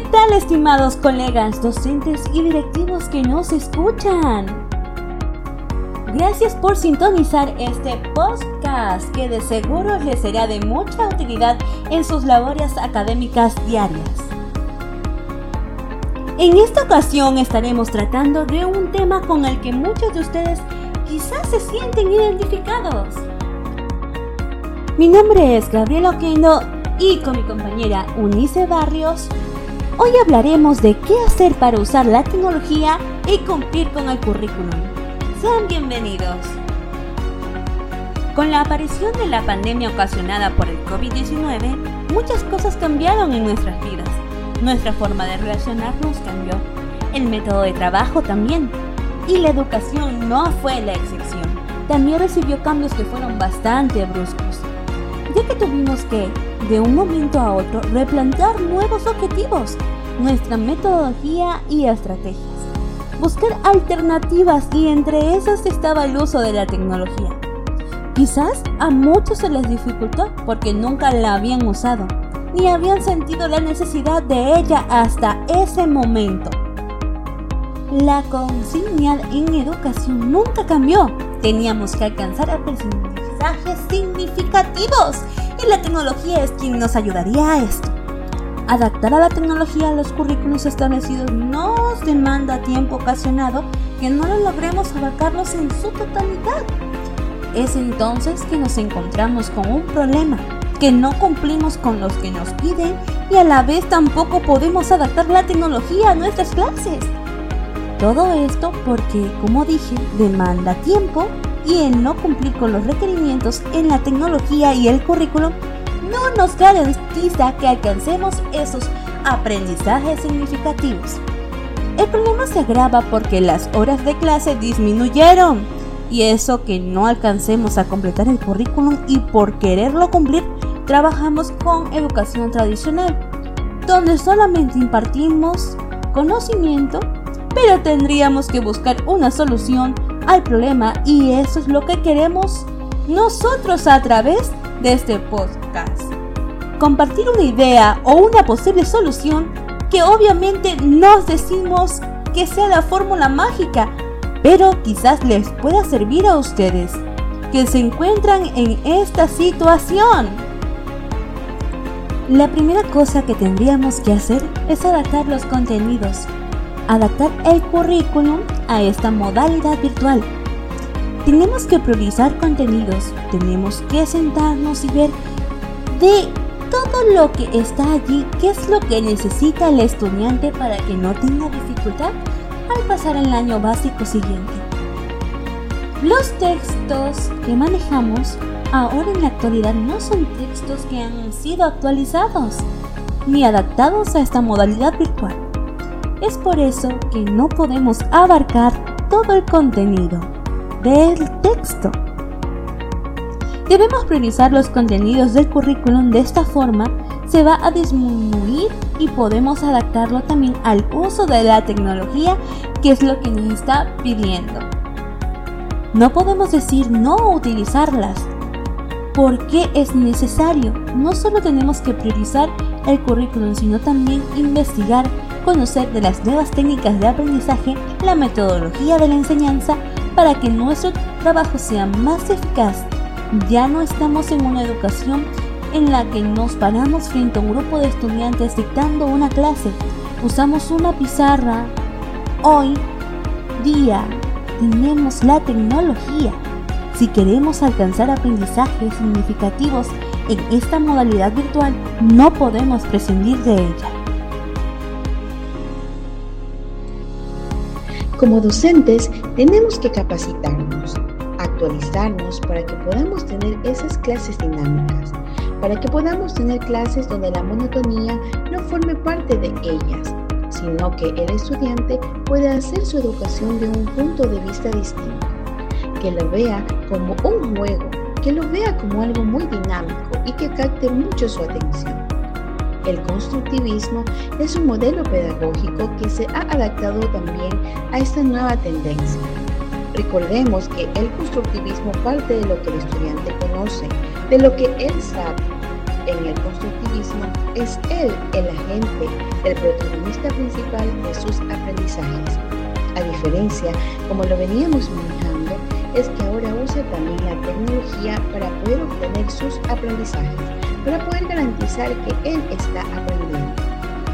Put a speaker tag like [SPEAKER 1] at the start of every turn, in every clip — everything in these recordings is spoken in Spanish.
[SPEAKER 1] ¿Qué tal estimados colegas, docentes y directivos que nos escuchan? Gracias por sintonizar este podcast que de seguro les será de mucha utilidad en sus labores académicas diarias. En esta ocasión estaremos tratando de un tema con el que muchos de ustedes quizás se sienten identificados. Mi nombre es Gabriela Oquendo y con mi compañera Unice Barrios, hoy hablaremos de qué hacer para usar la tecnología y cumplir con el currículum. Sean bienvenidos. Con la aparición de la pandemia ocasionada por el COVID-19, muchas cosas cambiaron en nuestras vidas. Nuestra forma de relacionarnos cambió, el método de trabajo también, y la educación no fue la excepción. También recibió cambios que fueron bastante bruscos, que tuvimos que, de un momento a otro, replantear nuevos objetivos, nuestra metodología y estrategias buscar alternativas y entre esas estaba el uso de la tecnología. Quizás a muchos se les dificultó porque nunca la habían usado, ni habían sentido la necesidad de ella hasta ese momento. La consigna en educación nunca cambió. Teníamos que alcanzar significativos y la tecnología es quien nos ayudaría a esto. Adaptar a la tecnología a los currículos establecidos nos demanda tiempo ocasionado que no lo logremos abarcarlos en su totalidad. Es entonces que nos encontramos con un problema, que no cumplimos con los que nos piden y a la vez tampoco podemos adaptar la tecnología a nuestras clases. Todo esto porque, como dije, demanda tiempo y el no cumplir con los requerimientos en la tecnología y el currículum no nos garantiza que alcancemos esos aprendizajes significativos. El problema se agrava porque las horas de clase disminuyeron y eso que no alcancemos a completar el currículum y por quererlo cumplir trabajamos con educación tradicional, donde solamente impartimos conocimiento, pero tendríamos que buscar una solución al problema y eso es lo que queremos nosotros a través de este podcast. Compartir una idea o una posible solución que obviamente nos decimos que sea la fórmula mágica, pero quizás les pueda servir a ustedes que se encuentran en esta situación. La primera cosa que tendríamos que hacer es adaptar los contenidos, adaptar el currículum a esta modalidad virtual tenemos que priorizar contenidos, tenemos que sentarnos y ver de todo lo que está allí, qué es lo que necesita el estudiante para que no tenga dificultad al pasar el año básico siguiente. Los textos que manejamos ahora en la actualidad no son textos que han sido actualizados ni adaptados a esta modalidad virtual. Es por eso que no podemos abarcar todo el contenido del texto. Debemos priorizar los contenidos del currículum de esta forma se va a disminuir y podemos adaptarlo también al uso de la tecnología que es lo que nos está pidiendo. No podemos decir no utilizarlas porque es necesario. No solo tenemos que priorizar el currículum, sino también investigar, conocer de las nuevas técnicas de aprendizaje, la metodología de la enseñanza, para que nuestro trabajo sea más eficaz. Ya no estamos en una educación en la que nos paramos frente a un grupo de estudiantes dictando una clase. Usamos una pizarra. Hoy día tenemos la tecnología. Si queremos alcanzar aprendizajes significativos en esta modalidad virtual, no podemos prescindir de ella.
[SPEAKER 2] Como docentes tenemos que capacitarnos, actualizarnos para que podamos tener esas clases dinámicas, para que podamos tener clases donde la monotonía no forme parte de ellas, sino que el estudiante pueda hacer su educación de un punto de vista distinto, que lo vea como un juego, que lo vea como algo muy dinámico y que capte mucho su atención. El constructivismo es un modelo pedagógico que se ha adaptado también a esta nueva tendencia. Recordemos que el constructivismo parte de lo que el estudiante conoce, de lo que él sabe, en el constructivismo, es él el agente, el protagonista principal de sus aprendizajes. A diferencia, como lo veníamos manejando, es que ahora usa también la tecnología para poder obtener sus aprendizajes, para poder garantizar que él está aprendiendo.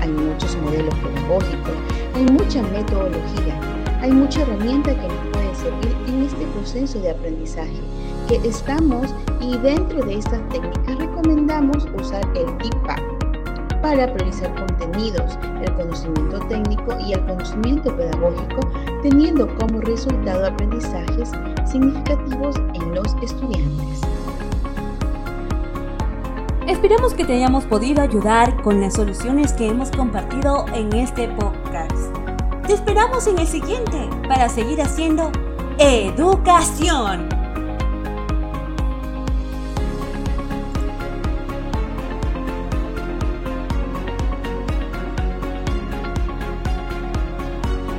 [SPEAKER 2] Hay muchos modelos pedagógicos, hay mucha metodología, hay mucha herramienta que nos puede servir en este proceso de aprendizaje que estamos y dentro de estas técnicas recomendamos usar el IPA para priorizar contenidos, el conocimiento técnico y el conocimiento pedagógico, teniendo como resultado aprendizajes significativos en los estudiantes.
[SPEAKER 1] Esperamos que te hayamos podido ayudar con las soluciones que hemos compartido en este podcast. Te esperamos en el siguiente para seguir haciendo educación